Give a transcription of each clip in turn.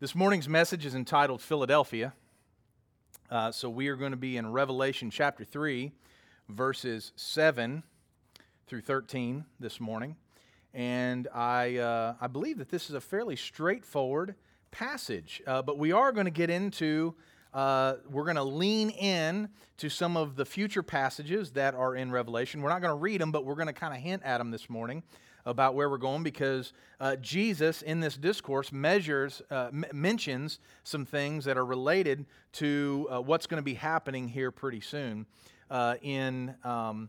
This morning's message is entitled Philadelphia. Uh, so we are going to be in Revelation chapter 3, verses 7 through 13 this morning. And I, uh, I believe that this is a fairly straightforward passage. Uh, but we are going to get into, uh, we're going to lean in to some of the future passages that are in Revelation. We're not going to read them, but we're going to kind of hint at them this morning about where we're going because uh, Jesus in this discourse measures, uh, m- mentions some things that are related to uh, what's going to be happening here pretty soon uh, in. Um,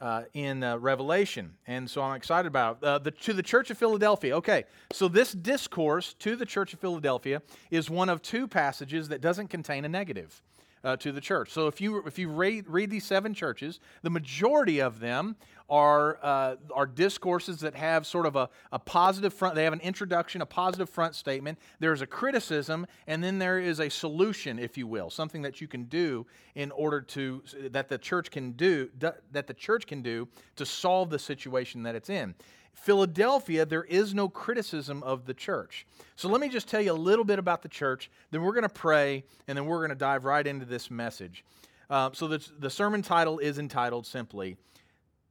uh, in uh, Revelation, and so I'm excited about it. the to the Church of Philadelphia. Okay, so this discourse to the Church of Philadelphia is one of two passages that doesn't contain a negative uh, to the church. So if you if you read, read these seven churches, the majority of them are uh, are discourses that have sort of a, a positive front. They have an introduction, a positive front statement. There's a criticism, and then there is a solution, if you will, something that you can do in order to that the church can do that the church can do to solve the situation that it's in. Philadelphia, there is no criticism of the church. So let me just tell you a little bit about the church, then we're going to pray, and then we're going to dive right into this message. Uh, so the, the sermon title is entitled simply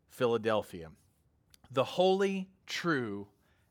Philadelphia, the holy, true,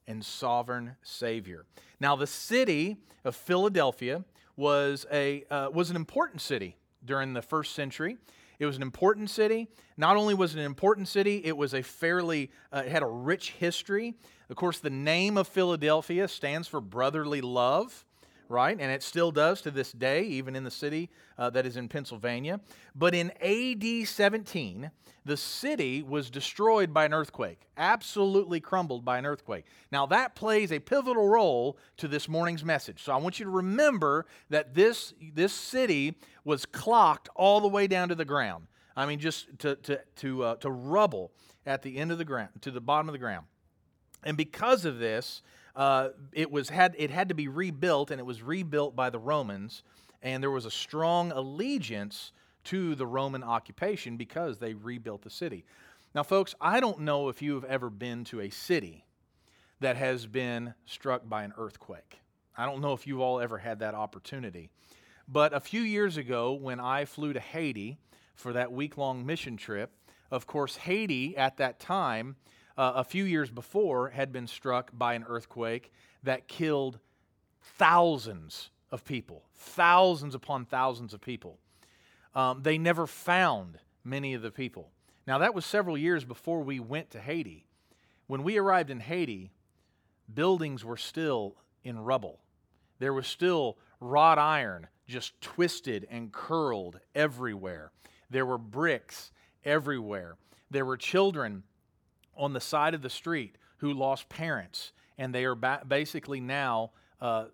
and sovereign Savior. Now, the city of Philadelphia was, a, uh, was an important city during the first century. It was an important city. Not only was it an important city, it was a fairly, uh, it had a rich history. Of course, the name of Philadelphia stands for brotherly love right? And it still does to this day, even in the city uh, that is in Pennsylvania. But in AD 17, the city was destroyed by an earthquake, absolutely crumbled by an earthquake. Now, that plays a pivotal role to this morning's message. So I want you to remember that this, this city was clocked all the way down to the ground. I mean, just to, to, to, uh, to rubble at the end of the ground, to the bottom of the ground. And because of this, uh, it was had it had to be rebuilt, and it was rebuilt by the Romans, and there was a strong allegiance to the Roman occupation because they rebuilt the city. Now, folks, I don't know if you have ever been to a city that has been struck by an earthquake. I don't know if you've all ever had that opportunity. But a few years ago, when I flew to Haiti for that week long mission trip, of course, Haiti at that time uh, a few years before had been struck by an earthquake that killed thousands of people, thousands upon thousands of people. Um, they never found many of the people. Now, that was several years before we went to Haiti. When we arrived in Haiti, buildings were still in rubble. There was still wrought iron just twisted and curled everywhere. There were bricks everywhere. There were children on the side of the street who lost parents, and they are ba- basically now uh,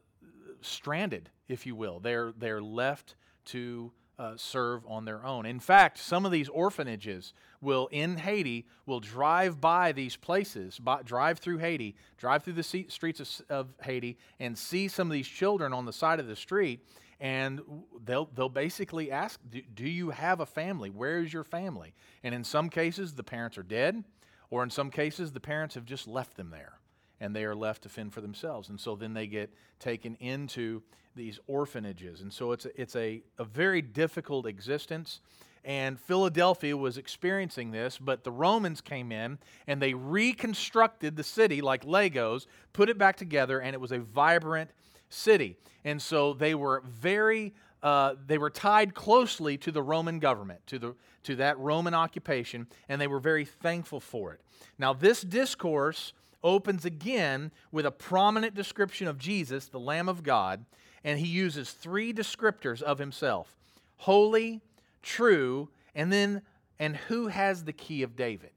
stranded, if you will. They're, they're left to uh, serve on their own. In fact, some of these orphanages will, in Haiti, will drive by these places, by, drive through Haiti, drive through the streets of, of Haiti, and see some of these children on the side of the street, and they'll, they'll basically ask, do, do you have a family? Where is your family? And in some cases, the parents are dead. Or in some cases, the parents have just left them there and they are left to fend for themselves. And so then they get taken into these orphanages. And so it's a, it's a, a very difficult existence. And Philadelphia was experiencing this, but the Romans came in and they reconstructed the city like Legos, put it back together, and it was a vibrant city. And so they were very uh, they were tied closely to the Roman government, to, the, to that Roman occupation, and they were very thankful for it. Now, this discourse opens again with a prominent description of Jesus, the Lamb of God, and he uses three descriptors of himself holy, true, and then, and who has the key of David?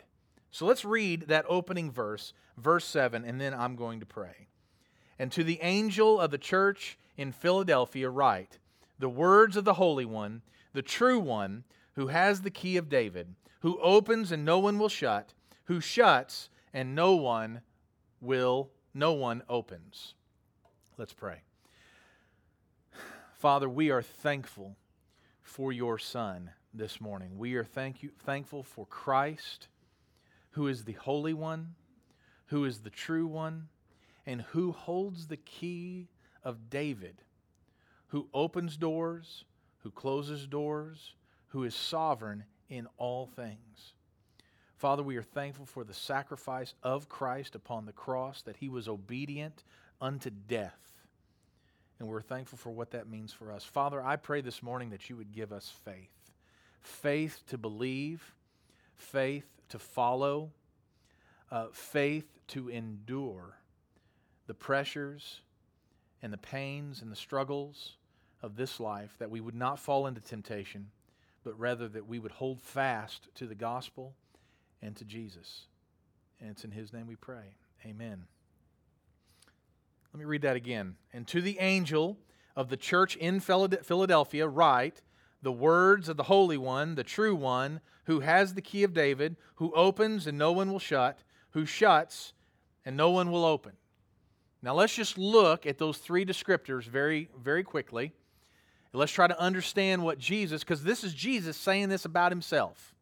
So let's read that opening verse, verse 7, and then I'm going to pray. And to the angel of the church in Philadelphia, write, the words of the Holy One, the true one, who has the key of David, who opens and no one will shut, who shuts and no one will, no one opens. Let's pray. Father, we are thankful for your Son this morning. We are thank you, thankful for Christ, who is the Holy One, who is the true one, and who holds the key of David, who opens doors, who closes doors, who is sovereign in all things. Father, we are thankful for the sacrifice of Christ upon the cross, that he was obedient unto death. And we're thankful for what that means for us. Father, I pray this morning that you would give us faith faith to believe, faith to follow, uh, faith to endure the pressures and the pains and the struggles of this life, that we would not fall into temptation, but rather that we would hold fast to the gospel and to Jesus. And it's in his name we pray. Amen. Let me read that again. And to the angel of the church in Philadelphia, write the words of the Holy One, the true One, who has the key of David, who opens and no one will shut, who shuts and no one will open. Now let's just look at those three descriptors very, very quickly. Let's try to understand what Jesus, because this is Jesus saying this about himself.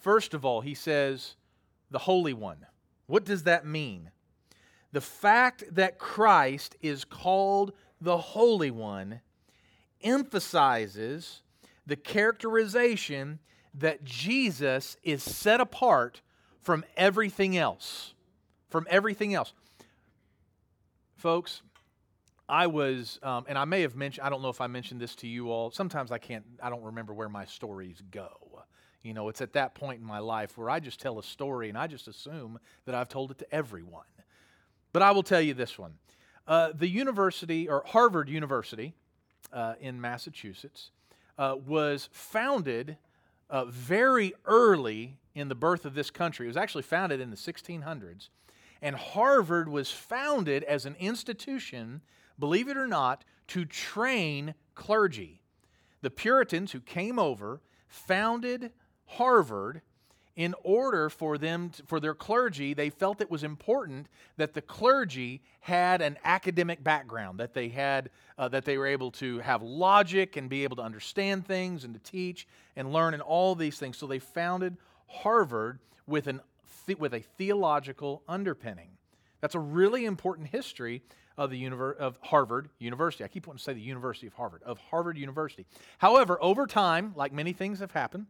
First of all, he says, the Holy One. What does that mean? The fact that Christ is called the Holy One emphasizes the characterization that Jesus is set apart from everything else. From everything else folks, I was, um, and I may have mentioned, I don't know if I mentioned this to you all. Sometimes I can't, I don't remember where my stories go. You know, it's at that point in my life where I just tell a story and I just assume that I've told it to everyone. But I will tell you this one. Uh, the university, or Harvard University uh, in Massachusetts, uh, was founded uh, very early in the birth of this country. It was actually founded in the 1600s and Harvard was founded as an institution, believe it or not, to train clergy. The Puritans who came over founded Harvard in order for them to, for their clergy they felt it was important that the clergy had an academic background that they had uh, that they were able to have logic and be able to understand things and to teach and learn and all these things so they founded harvard with an with a theological underpinning. That's a really important history of the univer- of Harvard University. I keep wanting to say the University of Harvard, of Harvard University. However, over time, like many things have happened,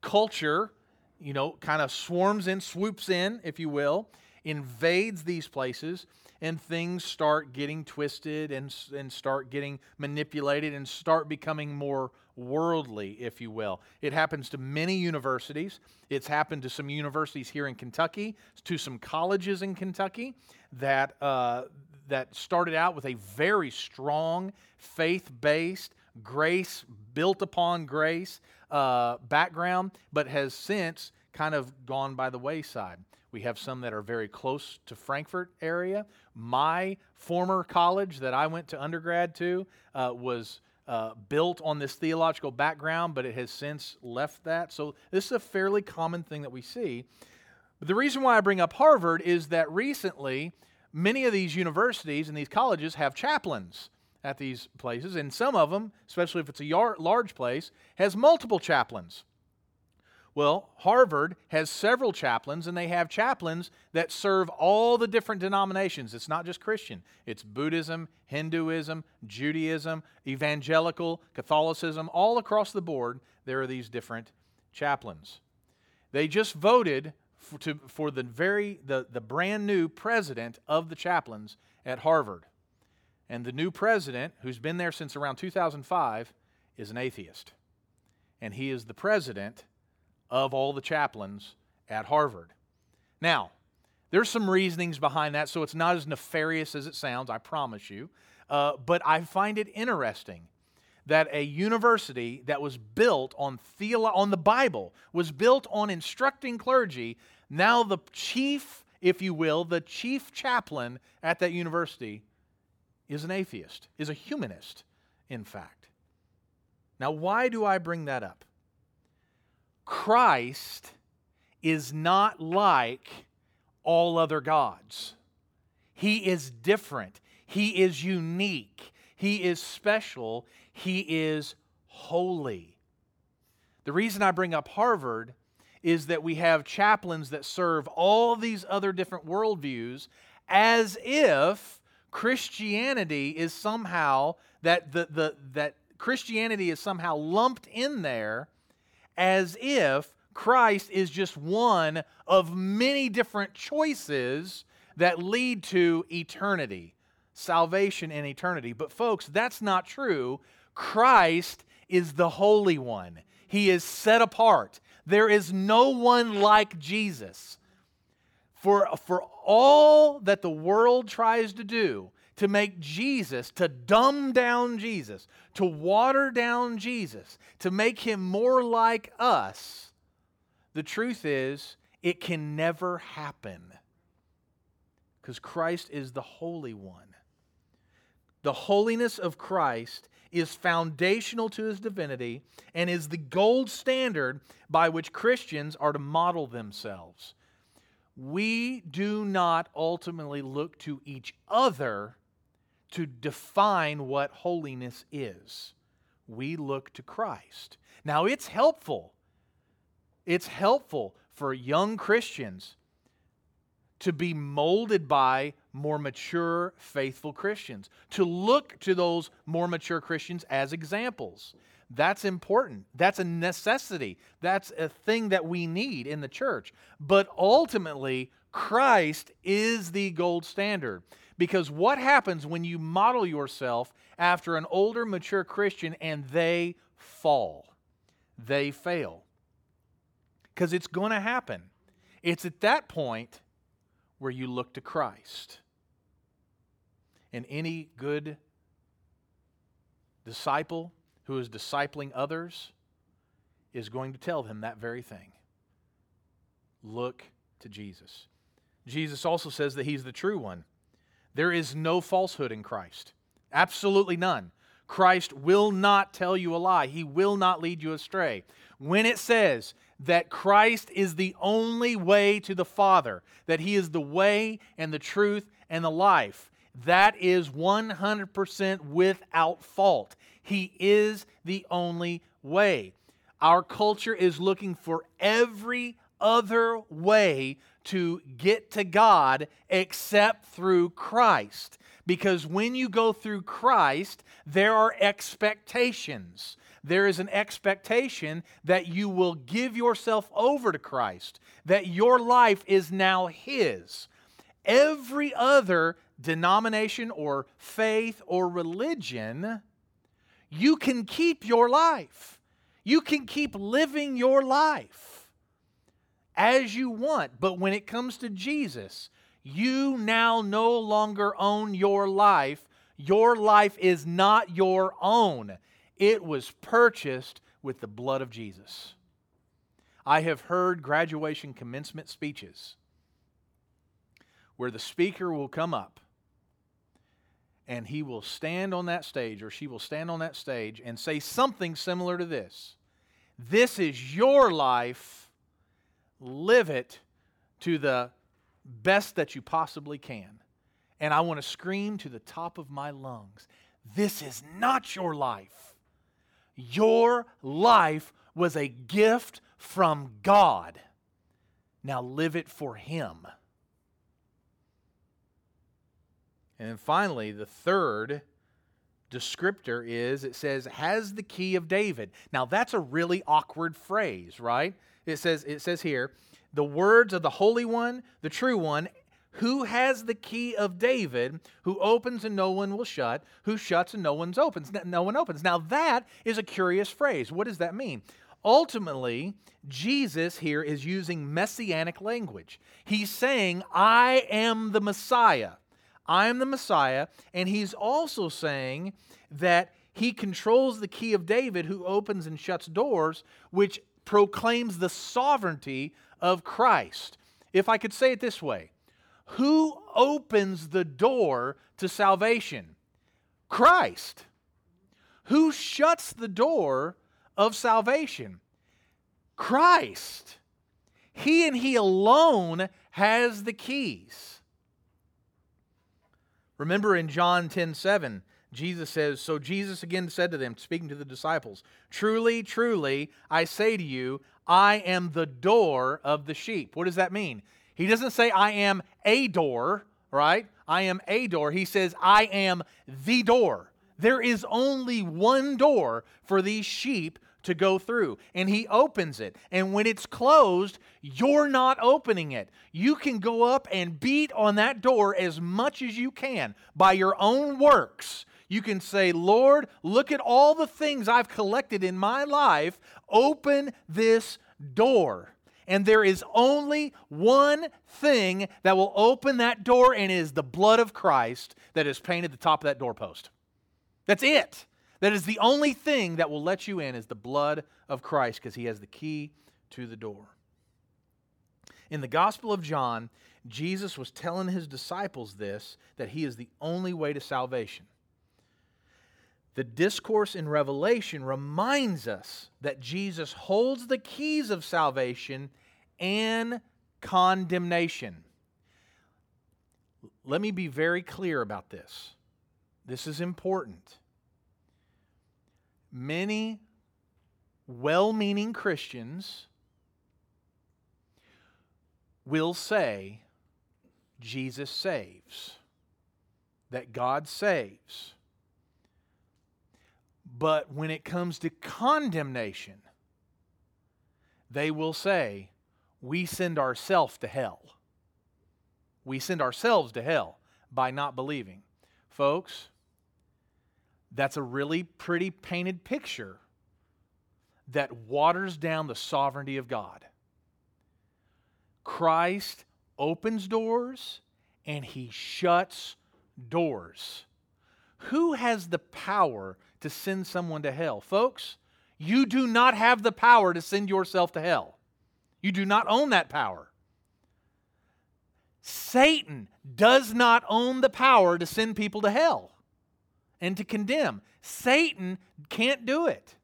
culture, you know, kind of swarms in, swoops in, if you will, invades these places, and things start getting twisted and, and start getting manipulated and start becoming more worldly, if you will. It happens to many universities. It's happened to some universities here in Kentucky, to some colleges in Kentucky that, uh, that started out with a very strong faith based, grace built upon grace uh, background, but has since kind of gone by the wayside. We have some that are very close to Frankfort area. My former college that I went to undergrad to uh, was uh, built on this theological background, but it has since left that. So this is a fairly common thing that we see. But the reason why I bring up Harvard is that recently, many of these universities and these colleges have chaplains at these places, and some of them, especially if it's a large place, has multiple chaplains. Well, Harvard has several chaplains, and they have chaplains that serve all the different denominations. It's not just Christian, it's Buddhism, Hinduism, Judaism, Evangelical, Catholicism, all across the board. There are these different chaplains. They just voted for, to, for the very the, the brand new president of the chaplains at Harvard. And the new president, who's been there since around 2005, is an atheist. And he is the president of all the chaplains at Harvard. Now, there's some reasonings behind that, so it's not as nefarious as it sounds, I promise you. Uh, but I find it interesting that a university that was built on, theolo- on the Bible, was built on instructing clergy, now the chief, if you will, the chief chaplain at that university is an atheist, is a humanist, in fact. Now, why do I bring that up? Christ is not like all other gods. He is different. He is unique. He is special. He is holy. The reason I bring up Harvard is that we have chaplains that serve all these other different worldviews as if Christianity is somehow that the, the that Christianity is somehow lumped in there as if Christ is just one of many different choices that lead to eternity, salvation and eternity. But, folks, that's not true. Christ is the Holy One, He is set apart. There is no one like Jesus. For, for all that the world tries to do to make Jesus, to dumb down Jesus, to water down Jesus, to make him more like us, the truth is, it can never happen. Because Christ is the Holy One. The holiness of Christ is foundational to his divinity and is the gold standard by which Christians are to model themselves. We do not ultimately look to each other to define what holiness is. We look to Christ. Now, it's helpful. It's helpful for young Christians to be molded by more mature, faithful Christians, to look to those more mature Christians as examples. That's important. That's a necessity. That's a thing that we need in the church. But ultimately, Christ is the gold standard. Because what happens when you model yourself after an older, mature Christian and they fall? They fail. Because it's going to happen. It's at that point where you look to Christ. And any good disciple who is discipling others is going to tell them that very thing. Look to Jesus. Jesus also says that he's the true one. There is no falsehood in Christ, absolutely none. Christ will not tell you a lie, He will not lead you astray. When it says that Christ is the only way to the Father, that He is the way and the truth and the life, that is 100% without fault. He is the only way. Our culture is looking for every other way to get to God except through Christ. Because when you go through Christ, there are expectations. There is an expectation that you will give yourself over to Christ, that your life is now His. Every other denomination or faith or religion, you can keep your life. You can keep living your life as you want. But when it comes to Jesus, you now no longer own your life. Your life is not your own, it was purchased with the blood of Jesus. I have heard graduation commencement speeches where the speaker will come up and he will stand on that stage or she will stand on that stage and say something similar to this This is your life live it to the best that you possibly can. And I want to scream to the top of my lungs this is not your life. Your life was a gift from God. Now live it for Him. And then finally, the third descriptor is it says, has the key of David. Now, that's a really awkward phrase, right? It says, it says here, the words of the Holy One, the true one, who has the key of David, who opens and no one will shut, who shuts and no one's opens, no one opens. Now that is a curious phrase. What does that mean? Ultimately, Jesus here is using messianic language. He's saying, I am the Messiah. I am the Messiah. And he's also saying that he controls the key of David who opens and shuts doors, which proclaims the sovereignty of Christ. If I could say it this way Who opens the door to salvation? Christ. Who shuts the door of salvation? Christ. He and He alone has the keys. Remember in John 10 7, Jesus says, So Jesus again said to them, speaking to the disciples, Truly, truly, I say to you, I am the door of the sheep. What does that mean? He doesn't say, I am a door, right? I am a door. He says, I am the door. There is only one door for these sheep to go through. And he opens it. And when it's closed, you're not opening it. You can go up and beat on that door as much as you can by your own works. You can say, Lord, look at all the things I've collected in my life. Open this door. And there is only one thing that will open that door, and it is the blood of Christ that is painted the top of that doorpost. That's it. That is the only thing that will let you in is the blood of Christ because he has the key to the door. In the Gospel of John, Jesus was telling his disciples this that he is the only way to salvation. The discourse in Revelation reminds us that Jesus holds the keys of salvation and condemnation. Let me be very clear about this. This is important many well meaning Christians will say Jesus saves, that God saves. But when it comes to condemnation, they will say, We send ourselves to hell. We send ourselves to hell by not believing. Folks, that's a really pretty painted picture that waters down the sovereignty of God. Christ opens doors and he shuts doors. Who has the power to send someone to hell? Folks, you do not have the power to send yourself to hell. You do not own that power. Satan does not own the power to send people to hell and to condemn. Satan can't do it.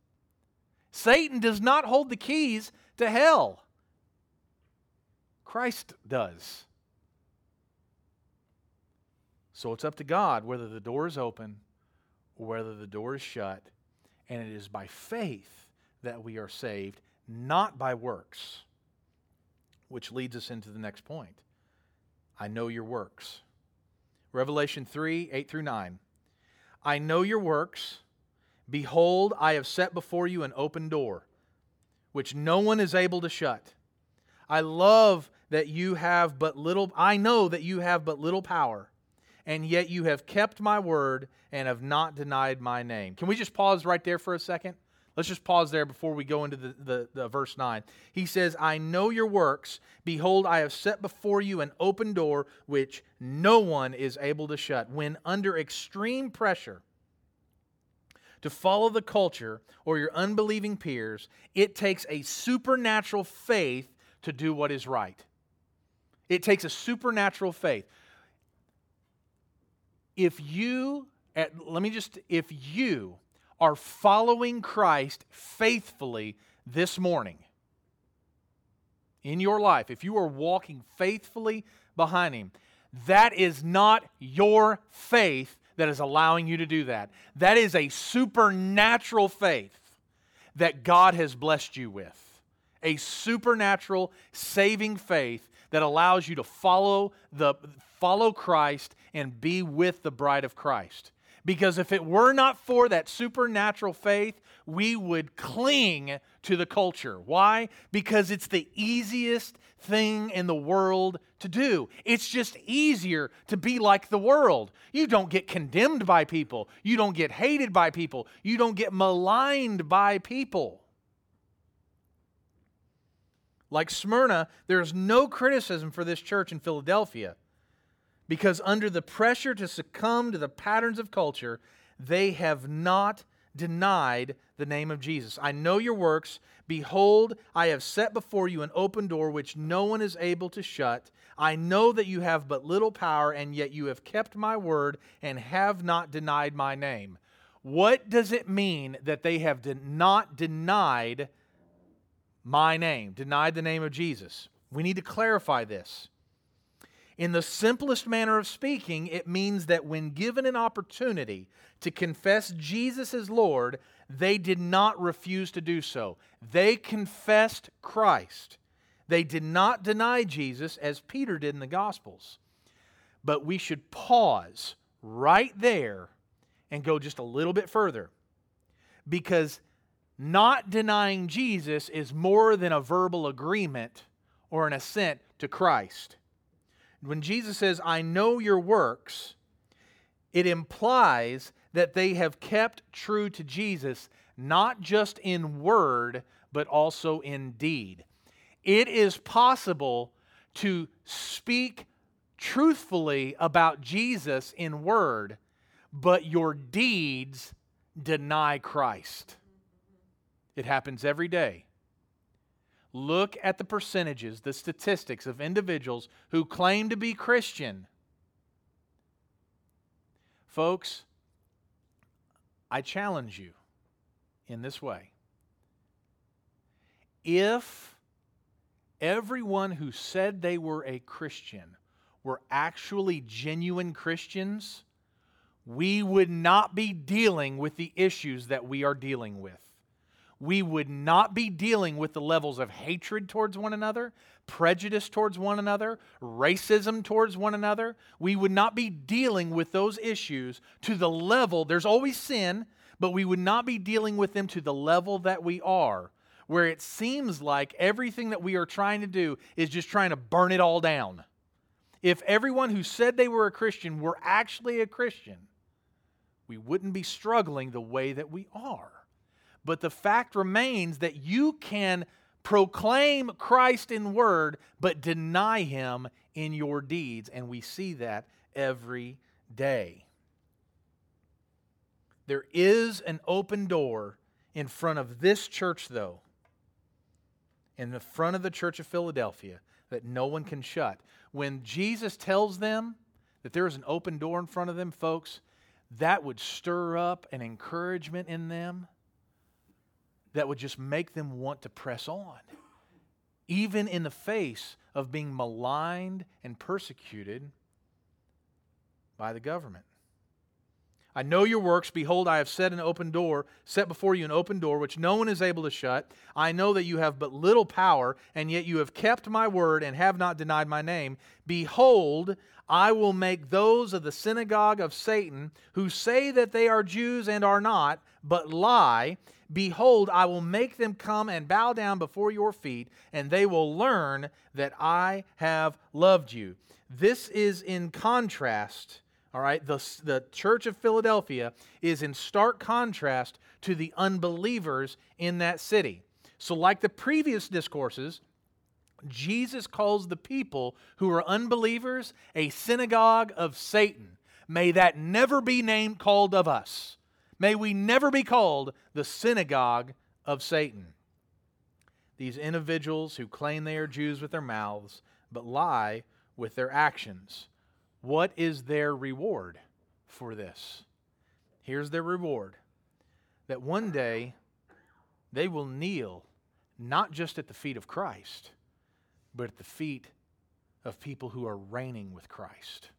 Satan does not hold the keys to hell. Christ does. So it's up to God whether the door is open whether the door is shut. And it is by faith that we are saved, not by works. Which leads us into the next point. I know your works. Revelation 3 8 through 9. I know your works. Behold, I have set before you an open door, which no one is able to shut. I love that you have but little, I know that you have but little power, and yet you have kept my word and have not denied my name. Can we just pause right there for a second? Let's just pause there before we go into the, the, the, verse 9. He says, I know your works. Behold, I have set before you an open door which no one is able to shut. When under extreme pressure to follow the culture or your unbelieving peers, it takes a supernatural faith to do what is right. It takes a supernatural faith. If you, let me just, if you are following Christ faithfully this morning in your life, if you are walking faithfully behind Him, that is not your faith that is allowing you to do that. That is a supernatural faith that God has blessed you with. A supernatural saving faith that allows you to follow the follow Christ and be with the bride of Christ. Because if it were not for that supernatural faith, we would cling to the culture. Why? Because it's the easiest thing in the world to do. It's just easier to be like the world. You don't get condemned by people, you don't get hated by people, you don't get maligned by people. Like Smyrna, there's no criticism for this church in Philadelphia because under the pressure to succumb to the patterns of culture, they have not denied the name of Jesus. I know your works. Behold, I have set before you an open door which no one is able to shut. I know that you have but little power, and yet you have kept my word and have not denied my name. What does it mean that they have de- not denied my name, denied the name of Jesus? We need to clarify this. In the simplest manner of speaking, it means that when given an opportunity to confess Jesus as Lord, they did not refuse to do so. They confessed Christ. They did not deny Jesus as Peter did in the Gospels. But we should pause right there and go just a little bit further. Because not denying Jesus is more than a verbal agreement or an assent to Christ. When Jesus says, I know your works, it implies that they have kept true to Jesus, not just in word, but also in deed. It is possible to speak truthfully about Jesus in word, but your deeds deny Christ. It happens every day. Look at the percentages, the statistics of individuals who claim to be Christian. Folks, I challenge you in this way. If everyone who said they were a Christian were actually genuine Christians, we would not be dealing with the issues that we are dealing with we would not be dealing with the levels of hatred towards one another, prejudice towards one another, racism towards one another. We would not be dealing with those issues to the level, there's always sin, but we would not be dealing with them to the level that we are, where it seems like everything that we are trying to do is just trying to burn it all down. If everyone who said they were a Christian were actually a Christian, we wouldn't be struggling the way that we are. But the fact remains that you can proclaim Christ in word, but deny him in your deeds. And we see that every day. There is an open door in front of this church, though, in the front of the church of Philadelphia, that no one can shut. When Jesus tells them that there is an open door in front of them, folks, that would stir up an encouragement in them that would just make them want to press on, even in the face of being maligned and persecuted by the government. I know your works. Behold, I have set an open door, set before you an open door, which no one is able to shut. I know that you have but little power, and yet you have kept my word and have not denied my name. Behold, I will make those of the synagogue of Satan who say that they are Jews and are not, but lie. Behold, I will make them come and bow down before your feet, and they will learn that I have loved you. This is in contrast all right, the, the church of Philadelphia is in stark contrast to the unbelievers in that city. So, like the previous discourses, Jesus calls the people who are unbelievers a synagogue of Satan. May that never be named called of us. May we never be called the synagogue of Satan. These individuals who claim they are Jews with their mouths, but lie with their actions. What is their reward for this? Here's their reward that one day they will kneel not just at the feet of Christ, but at the feet of people who are reigning with Christ.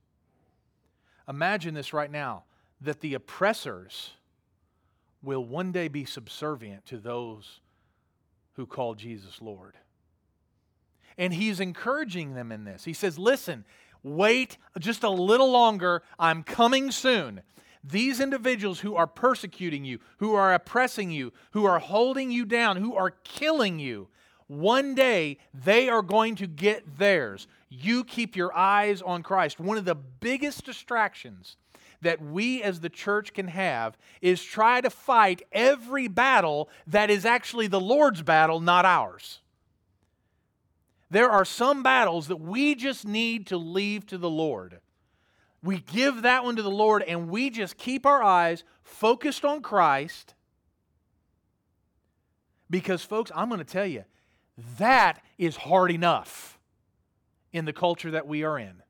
Imagine this right now that the oppressors will one day be subservient to those who call Jesus Lord. And he's encouraging them in this. He says, Listen, Wait just a little longer. I'm coming soon. These individuals who are persecuting you, who are oppressing you, who are holding you down, who are killing you, one day they are going to get theirs. You keep your eyes on Christ. One of the biggest distractions that we as the church can have is try to fight every battle that is actually the Lord's battle, not ours. There are some battles that we just need to leave to the Lord. We give that one to the Lord and we just keep our eyes focused on Christ. Because, folks, I'm going to tell you, that is hard enough in the culture that we are in,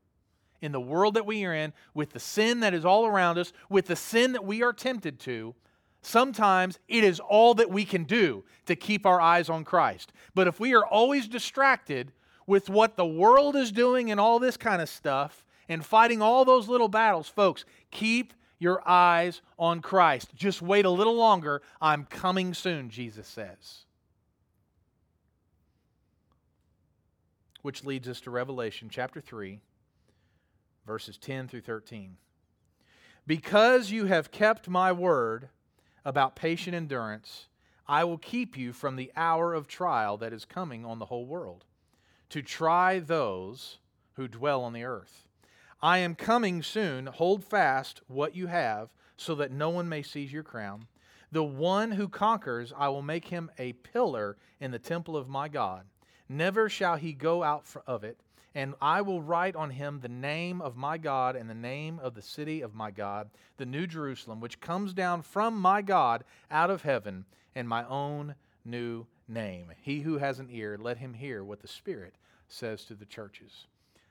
in the world that we are in, with the sin that is all around us, with the sin that we are tempted to. Sometimes it is all that we can do to keep our eyes on Christ. But if we are always distracted with what the world is doing and all this kind of stuff and fighting all those little battles, folks, keep your eyes on Christ. Just wait a little longer. I'm coming soon, Jesus says. Which leads us to Revelation chapter 3, verses 10 through 13. Because you have kept my word about patient endurance, I will keep you from the hour of trial that is coming on the whole world, to try those who dwell on the earth. I am coming soon. Hold fast what you have, so that no one may seize your crown. The one who conquers, I will make him a pillar in the temple of my God. Never shall he go out of it and I will write on him the name of my God and the name of the city of my God, the New Jerusalem, which comes down from my God out of heaven, and my own new name. He who has an ear, let him hear what the Spirit says to the churches.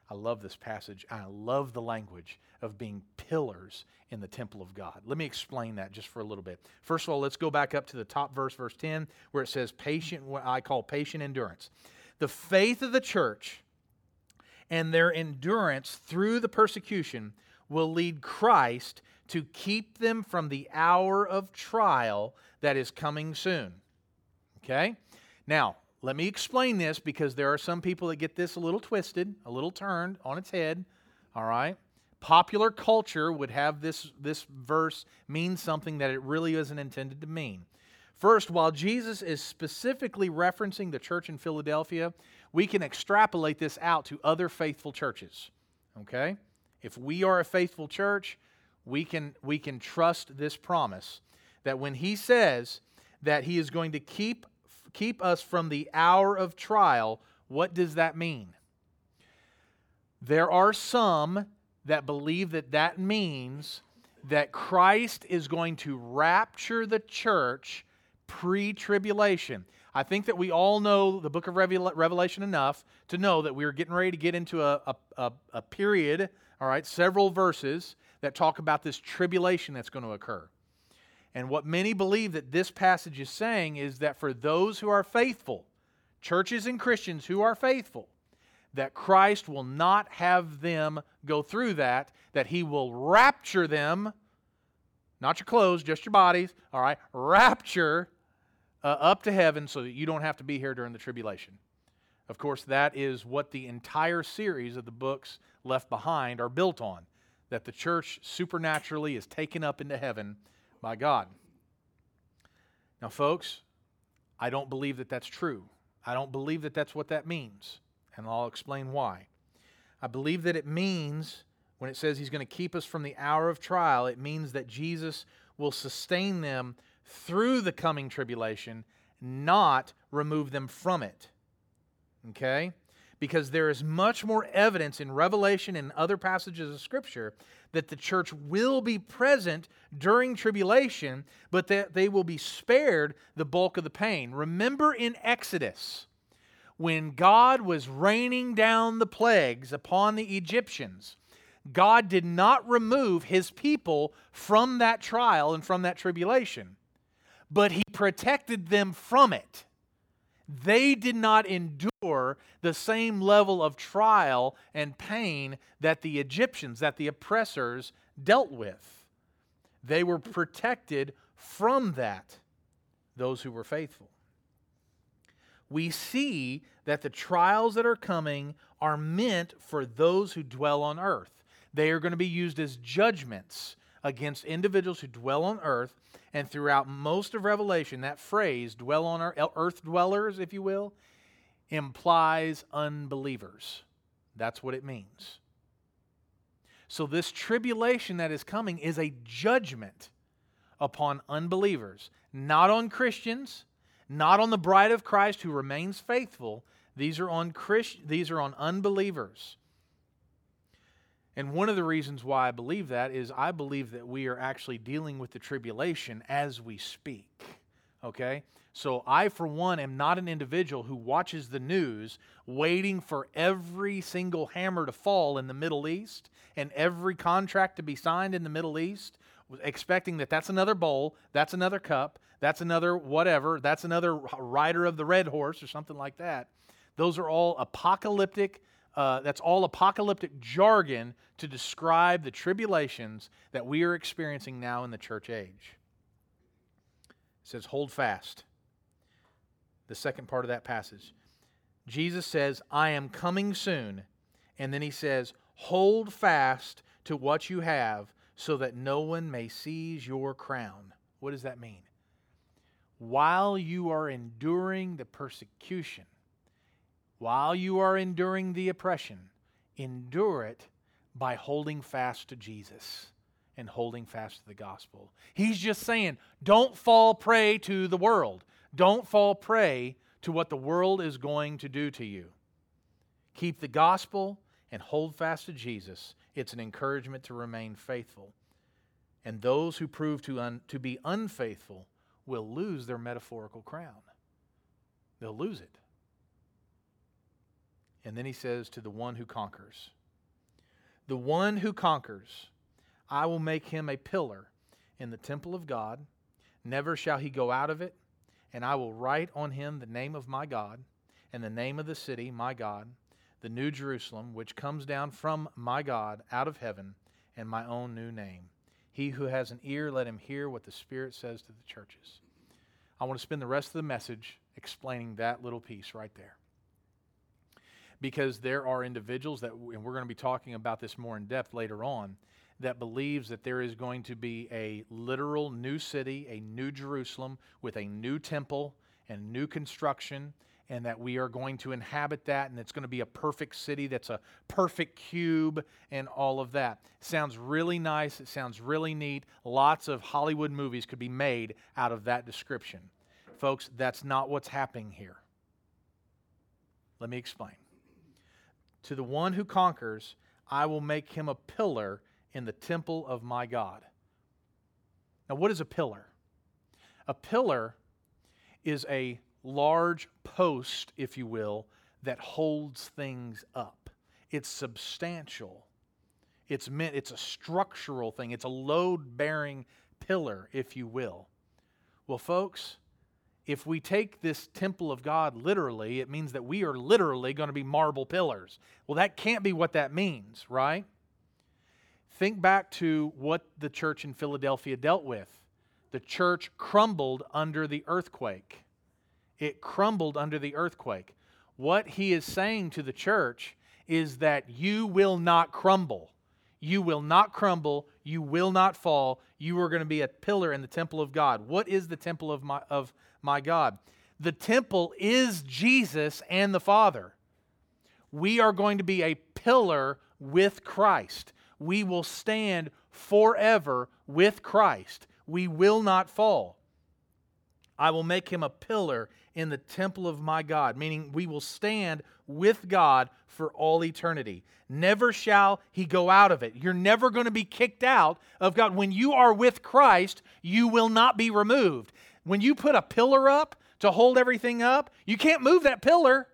I love this passage. I love the language of being pillars in the temple of God. Let me explain that just for a little bit. First of all, let's go back up to the top verse, verse 10, where it says patient, what I call patient endurance. The faith of the church and their endurance through the persecution will lead Christ to keep them from the hour of trial that is coming soon. Okay? Now, let me explain this because there are some people that get this a little twisted, a little turned on its head. All right? Popular culture would have this, this verse mean something that it really isn't intended to mean. First, while Jesus is specifically referencing the church in Philadelphia, we can extrapolate this out to other faithful churches. Okay? If we are a faithful church, we can, we can trust this promise that when he says that he is going to keep, keep us from the hour of trial, what does that mean? There are some that believe that that means that Christ is going to rapture the church pre tribulation. I think that we all know the book of Revelation enough to know that we're getting ready to get into a, a, a, a period, all right, several verses that talk about this tribulation that's going to occur. And what many believe that this passage is saying is that for those who are faithful, churches and Christians who are faithful, that Christ will not have them go through that, that he will rapture them, not your clothes, just your bodies, all right, rapture uh, up to heaven so that you don't have to be here during the tribulation. Of course, that is what the entire series of the books left behind are built on that the church supernaturally is taken up into heaven by God. Now, folks, I don't believe that that's true. I don't believe that that's what that means, and I'll explain why. I believe that it means, when it says he's going to keep us from the hour of trial, it means that Jesus will sustain them through the coming tribulation, not remove them from it. Okay? Because there is much more evidence in Revelation and other passages of Scripture that the church will be present during tribulation, but that they will be spared the bulk of the pain. Remember in Exodus, when God was raining down the plagues upon the Egyptians, God did not remove his people from that trial and from that tribulation but he protected them from it. They did not endure the same level of trial and pain that the Egyptians, that the oppressors dealt with. They were protected from that, those who were faithful. We see that the trials that are coming are meant for those who dwell on earth. They are going to be used as judgments against individuals who dwell on earth. And throughout most of Revelation, that phrase, dwell on earth dwellers, if you will, implies unbelievers. That's what it means. So, this tribulation that is coming is a judgment upon unbelievers, not on Christians, not on the bride of Christ who remains faithful. These are on Christ, these are on unbelievers. And one of the reasons why I believe that is I believe that we are actually dealing with the tribulation as we speak. Okay? So I, for one, am not an individual who watches the news waiting for every single hammer to fall in the Middle East and every contract to be signed in the Middle East, expecting that that's another bowl, that's another cup, that's another whatever, that's another rider of the red horse or something like that. Those are all apocalyptic uh, that's all apocalyptic jargon to describe the tribulations that we are experiencing now in the church age. It says, hold fast. The second part of that passage. Jesus says, I am coming soon. And then he says, Hold fast to what you have so that no one may seize your crown. What does that mean? While you are enduring the persecution, while you are enduring the oppression, endure it by holding fast to Jesus and holding fast to the gospel. He's just saying, don't fall prey to the world. Don't fall prey to what the world is going to do to you. Keep the gospel and hold fast to Jesus. It's an encouragement to remain faithful. And those who prove to, un, to be unfaithful will lose their metaphorical crown. They'll lose it. And then he says, To the one who conquers. The one who conquers, I will make him a pillar in the temple of God. Never shall he go out of it. And I will write on him the name of my God and the name of the city, my God, the new Jerusalem, which comes down from my God out of heaven, and my own new name. He who has an ear, let him hear what the Spirit says to the churches. I want to spend the rest of the message explaining that little piece right there. Because there are individuals that, and we're going to be talking about this more in depth later on, that believes that there is going to be a literal new city, a new Jerusalem with a new temple and new construction, and that we are going to inhabit that, and it's going to be a perfect city that's a perfect cube and all of that. Sounds really nice. It sounds really neat. Lots of Hollywood movies could be made out of that description. Folks, that's not what's happening here. Let me explain. To the one who conquers, I will make him a pillar in the temple of my God. Now, what is a pillar? A pillar is a large post, if you will, that holds things up. It's substantial. It's meant it's a structural thing. It's a load-bearing pillar, if you will. Well, folks, if we take this temple of God literally, it means that we are literally going to be marble pillars. Well, that can't be what that means, right? Think back to what the church in Philadelphia dealt with. The church crumbled under the earthquake. It crumbled under the earthquake. What he is saying to the church is that you will not crumble. You will not crumble. You will not fall. You are going to be a pillar in the temple of God. What is the temple of my, of my God? The temple is Jesus and the Father. We are going to be a pillar with Christ we will stand forever with Christ. We will not fall. I will make him a pillar in the temple of my God, meaning we will stand with God for all eternity. Never shall he go out of it. You're never going to be kicked out of God. When you are with Christ, you will not be removed. When you put a pillar up to hold everything up, you can't move that pillar,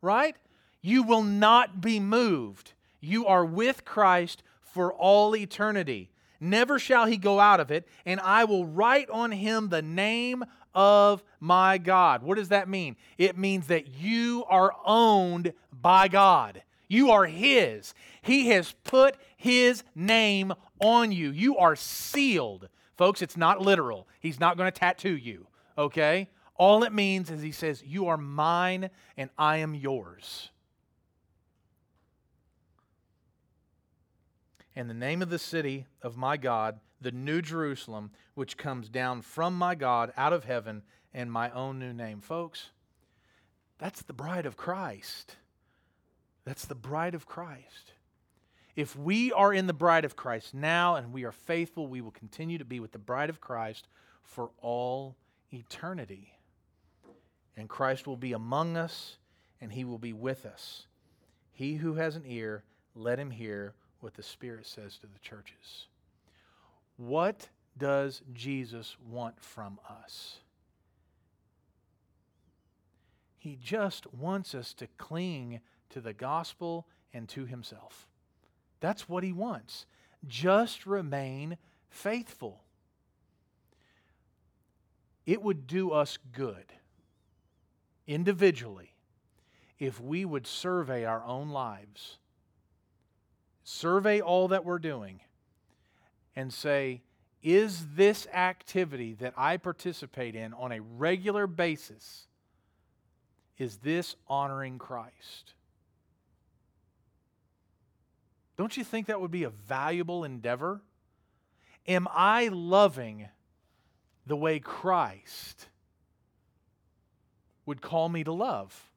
right? You will not be moved. You are with Christ for all eternity. Never shall he go out of it, and I will write on him the name of my God. What does that mean? It means that you are owned by God. You are his. He has put his name on you. You are sealed. Folks, it's not literal. He's not going to tattoo you, okay? All it means is he says, You are mine and I am yours. and the name of the city of my God, the New Jerusalem, which comes down from my God out of heaven, and my own new name. Folks, that's the bride of Christ. That's the bride of Christ. If we are in the bride of Christ now and we are faithful, we will continue to be with the bride of Christ for all eternity. And Christ will be among us and he will be with us. He who has an ear, let him hear what the Spirit says to the churches. What does Jesus want from us? He just wants us to cling to the gospel and to himself. That's what he wants. Just remain faithful. It would do us good individually if we would survey our own lives survey all that we're doing and say, is this activity that I participate in on a regular basis, is this honoring Christ? Don't you think that would be a valuable endeavor? Am I loving the way Christ would call me to love?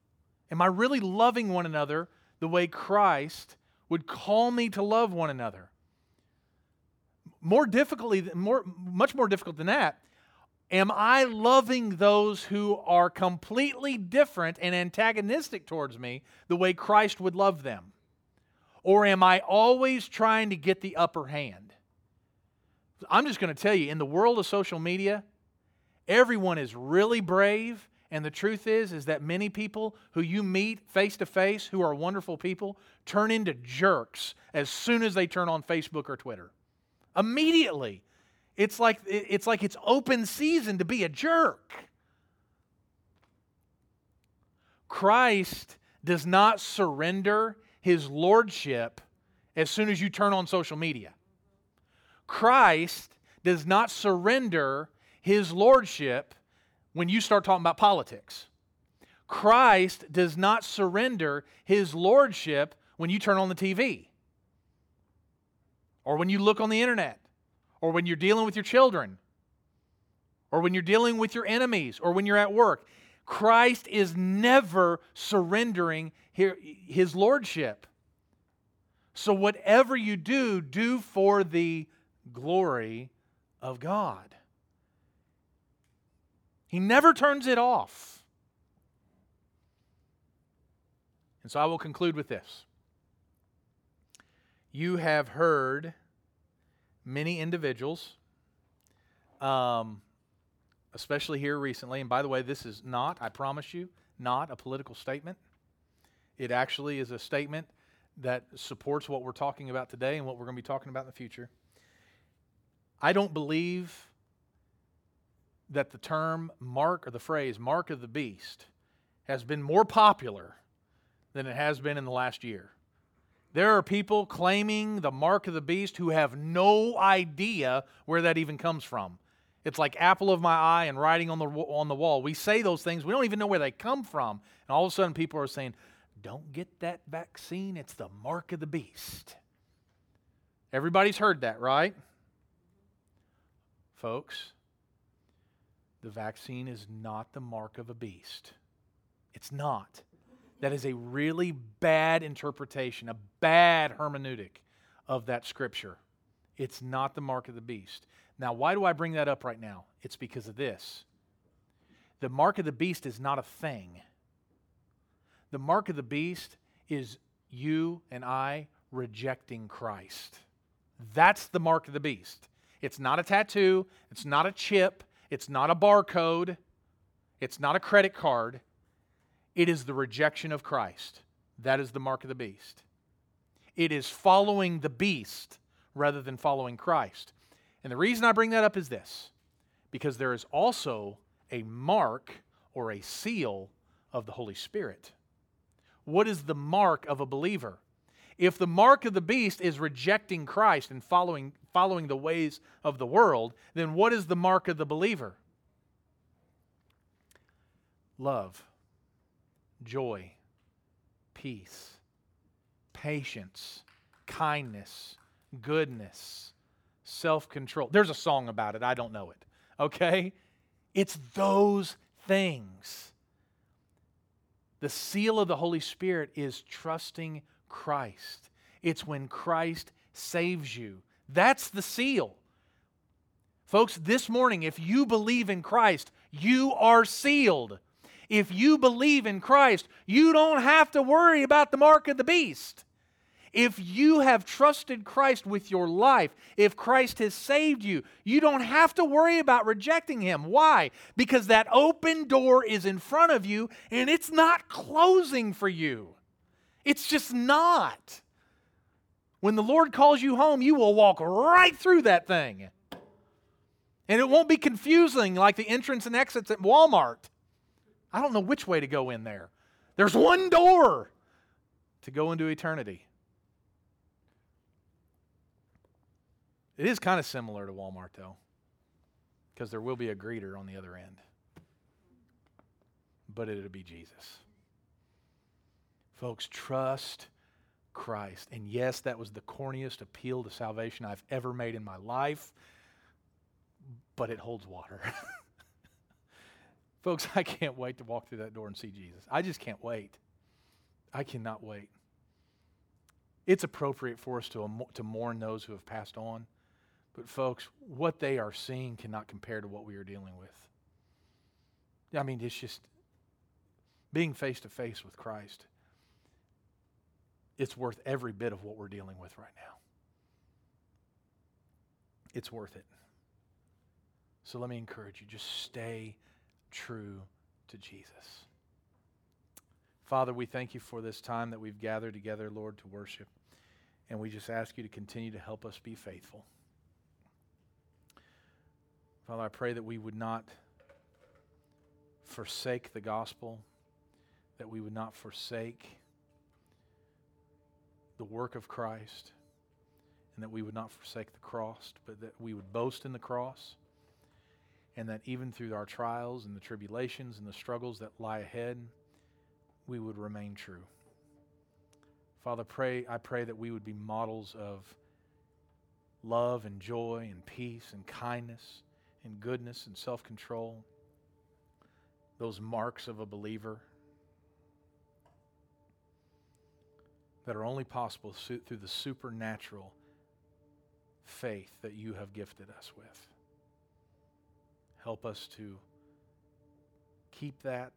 Am I really loving one another the way Christ would call me to love one another? More difficultly, more, much more difficult than that, am I loving those who are completely different and antagonistic towards me the way Christ would love them? Or am I always trying to get the upper hand? I'm just going to tell you, in the world of social media, everyone is really brave. And the truth is, is that many people who you meet face to face, who are wonderful people, turn into jerks as soon as they turn on Facebook or Twitter. Immediately, it's like it's like it's open season to be a jerk. Christ does not surrender his lordship as soon as you turn on social media. Christ does not surrender his lordship when you start talking about politics. Christ does not surrender his lordship when you turn on the TV or when you look on the internet or when you're dealing with your children or when you're dealing with your enemies or when you're at work. Christ is never surrendering his lordship. So, whatever you do, do for the glory of God. He never turns it off. And so I will conclude with this. You have heard many individuals, um, especially here recently, and by the way, this is not, I promise you, not a political statement. It actually is a statement that supports what we're talking about today and what we're going to be talking about in the future. I don't believe that the term mark or the phrase mark of the beast has been more popular than it has been in the last year. There are people claiming the mark of the beast who have no idea where that even comes from. It's like apple of my eye and writing on the on the wall. We say those things, we don't even know where they come from. And all of a sudden people are saying, "Don't get that vaccine, it's the mark of the beast." Everybody's heard that, right? Folks, the vaccine is not the mark of a beast. It's not. That is a really bad interpretation, a bad hermeneutic of that scripture. It's not the mark of the beast. Now, why do I bring that up right now? It's because of this. The mark of the beast is not a thing. The mark of the beast is you and I rejecting Christ. That's the mark of the beast. It's not a tattoo, it's not a chip, it's not a barcode, it's not a credit card. It is the rejection of Christ. That is the mark of the beast. It is following the beast rather than following Christ. And the reason I bring that up is this because there is also a mark or a seal of the Holy Spirit. What is the mark of a believer? If the mark of the beast is rejecting Christ and following, following the ways of the world, then what is the mark of the believer? Love joy, peace, patience, kindness, goodness, self control. There's a song about it. I don't know it. Okay? It's those things. The seal of the Holy Spirit is trusting Christ. It's when Christ saves you. That's the seal. Folks, this morning, if you believe in Christ, you are sealed. If you believe in Christ, you don't have to worry about the mark of the beast. If you have trusted Christ with your life, if Christ has saved you, you don't have to worry about rejecting Him. Why? Because that open door is in front of you and it's not closing for you. It's just not. When the Lord calls you home, you will walk right through that thing. And it won't be confusing like the entrance and exits at Walmart. I don't know which way to go in there. There's one door to go into eternity. It is kind of similar to Walmart, though, because there will be a greeter on the other end. But it'll be Jesus. Folks, trust Christ. And yes, that was the corniest appeal to salvation I've ever made in my life, but it holds water. Folks, I can't wait to walk through that door and see Jesus. I just can't wait. I cannot wait. It's appropriate for us to, to mourn those who have passed on. But, folks, what they are seeing cannot compare to what we are dealing with. I mean, it's just being face to face with Christ. It's worth every bit of what we're dealing with right now. It's worth it. So let me encourage you just stay true to Jesus. Father, we thank you for this time that we've gathered together, Lord, to worship. And we just ask you to continue to help us be faithful. Father, I pray that we would not forsake the gospel, that we would not forsake the work of Christ, and that we would not forsake the cross, but that we would boast in the cross, and that even through our trials and the tribulations and the struggles that lie ahead, we would remain true. Father, pray, I pray that we would be models of love and joy and peace and kindness and goodness and self control, those marks of a believer that are only possible through the supernatural faith that you have gifted us with. Help us to keep that,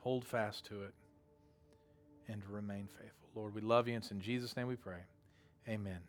hold fast to it, and remain faithful. Lord, we love you, and it's in Jesus' name we pray. Amen.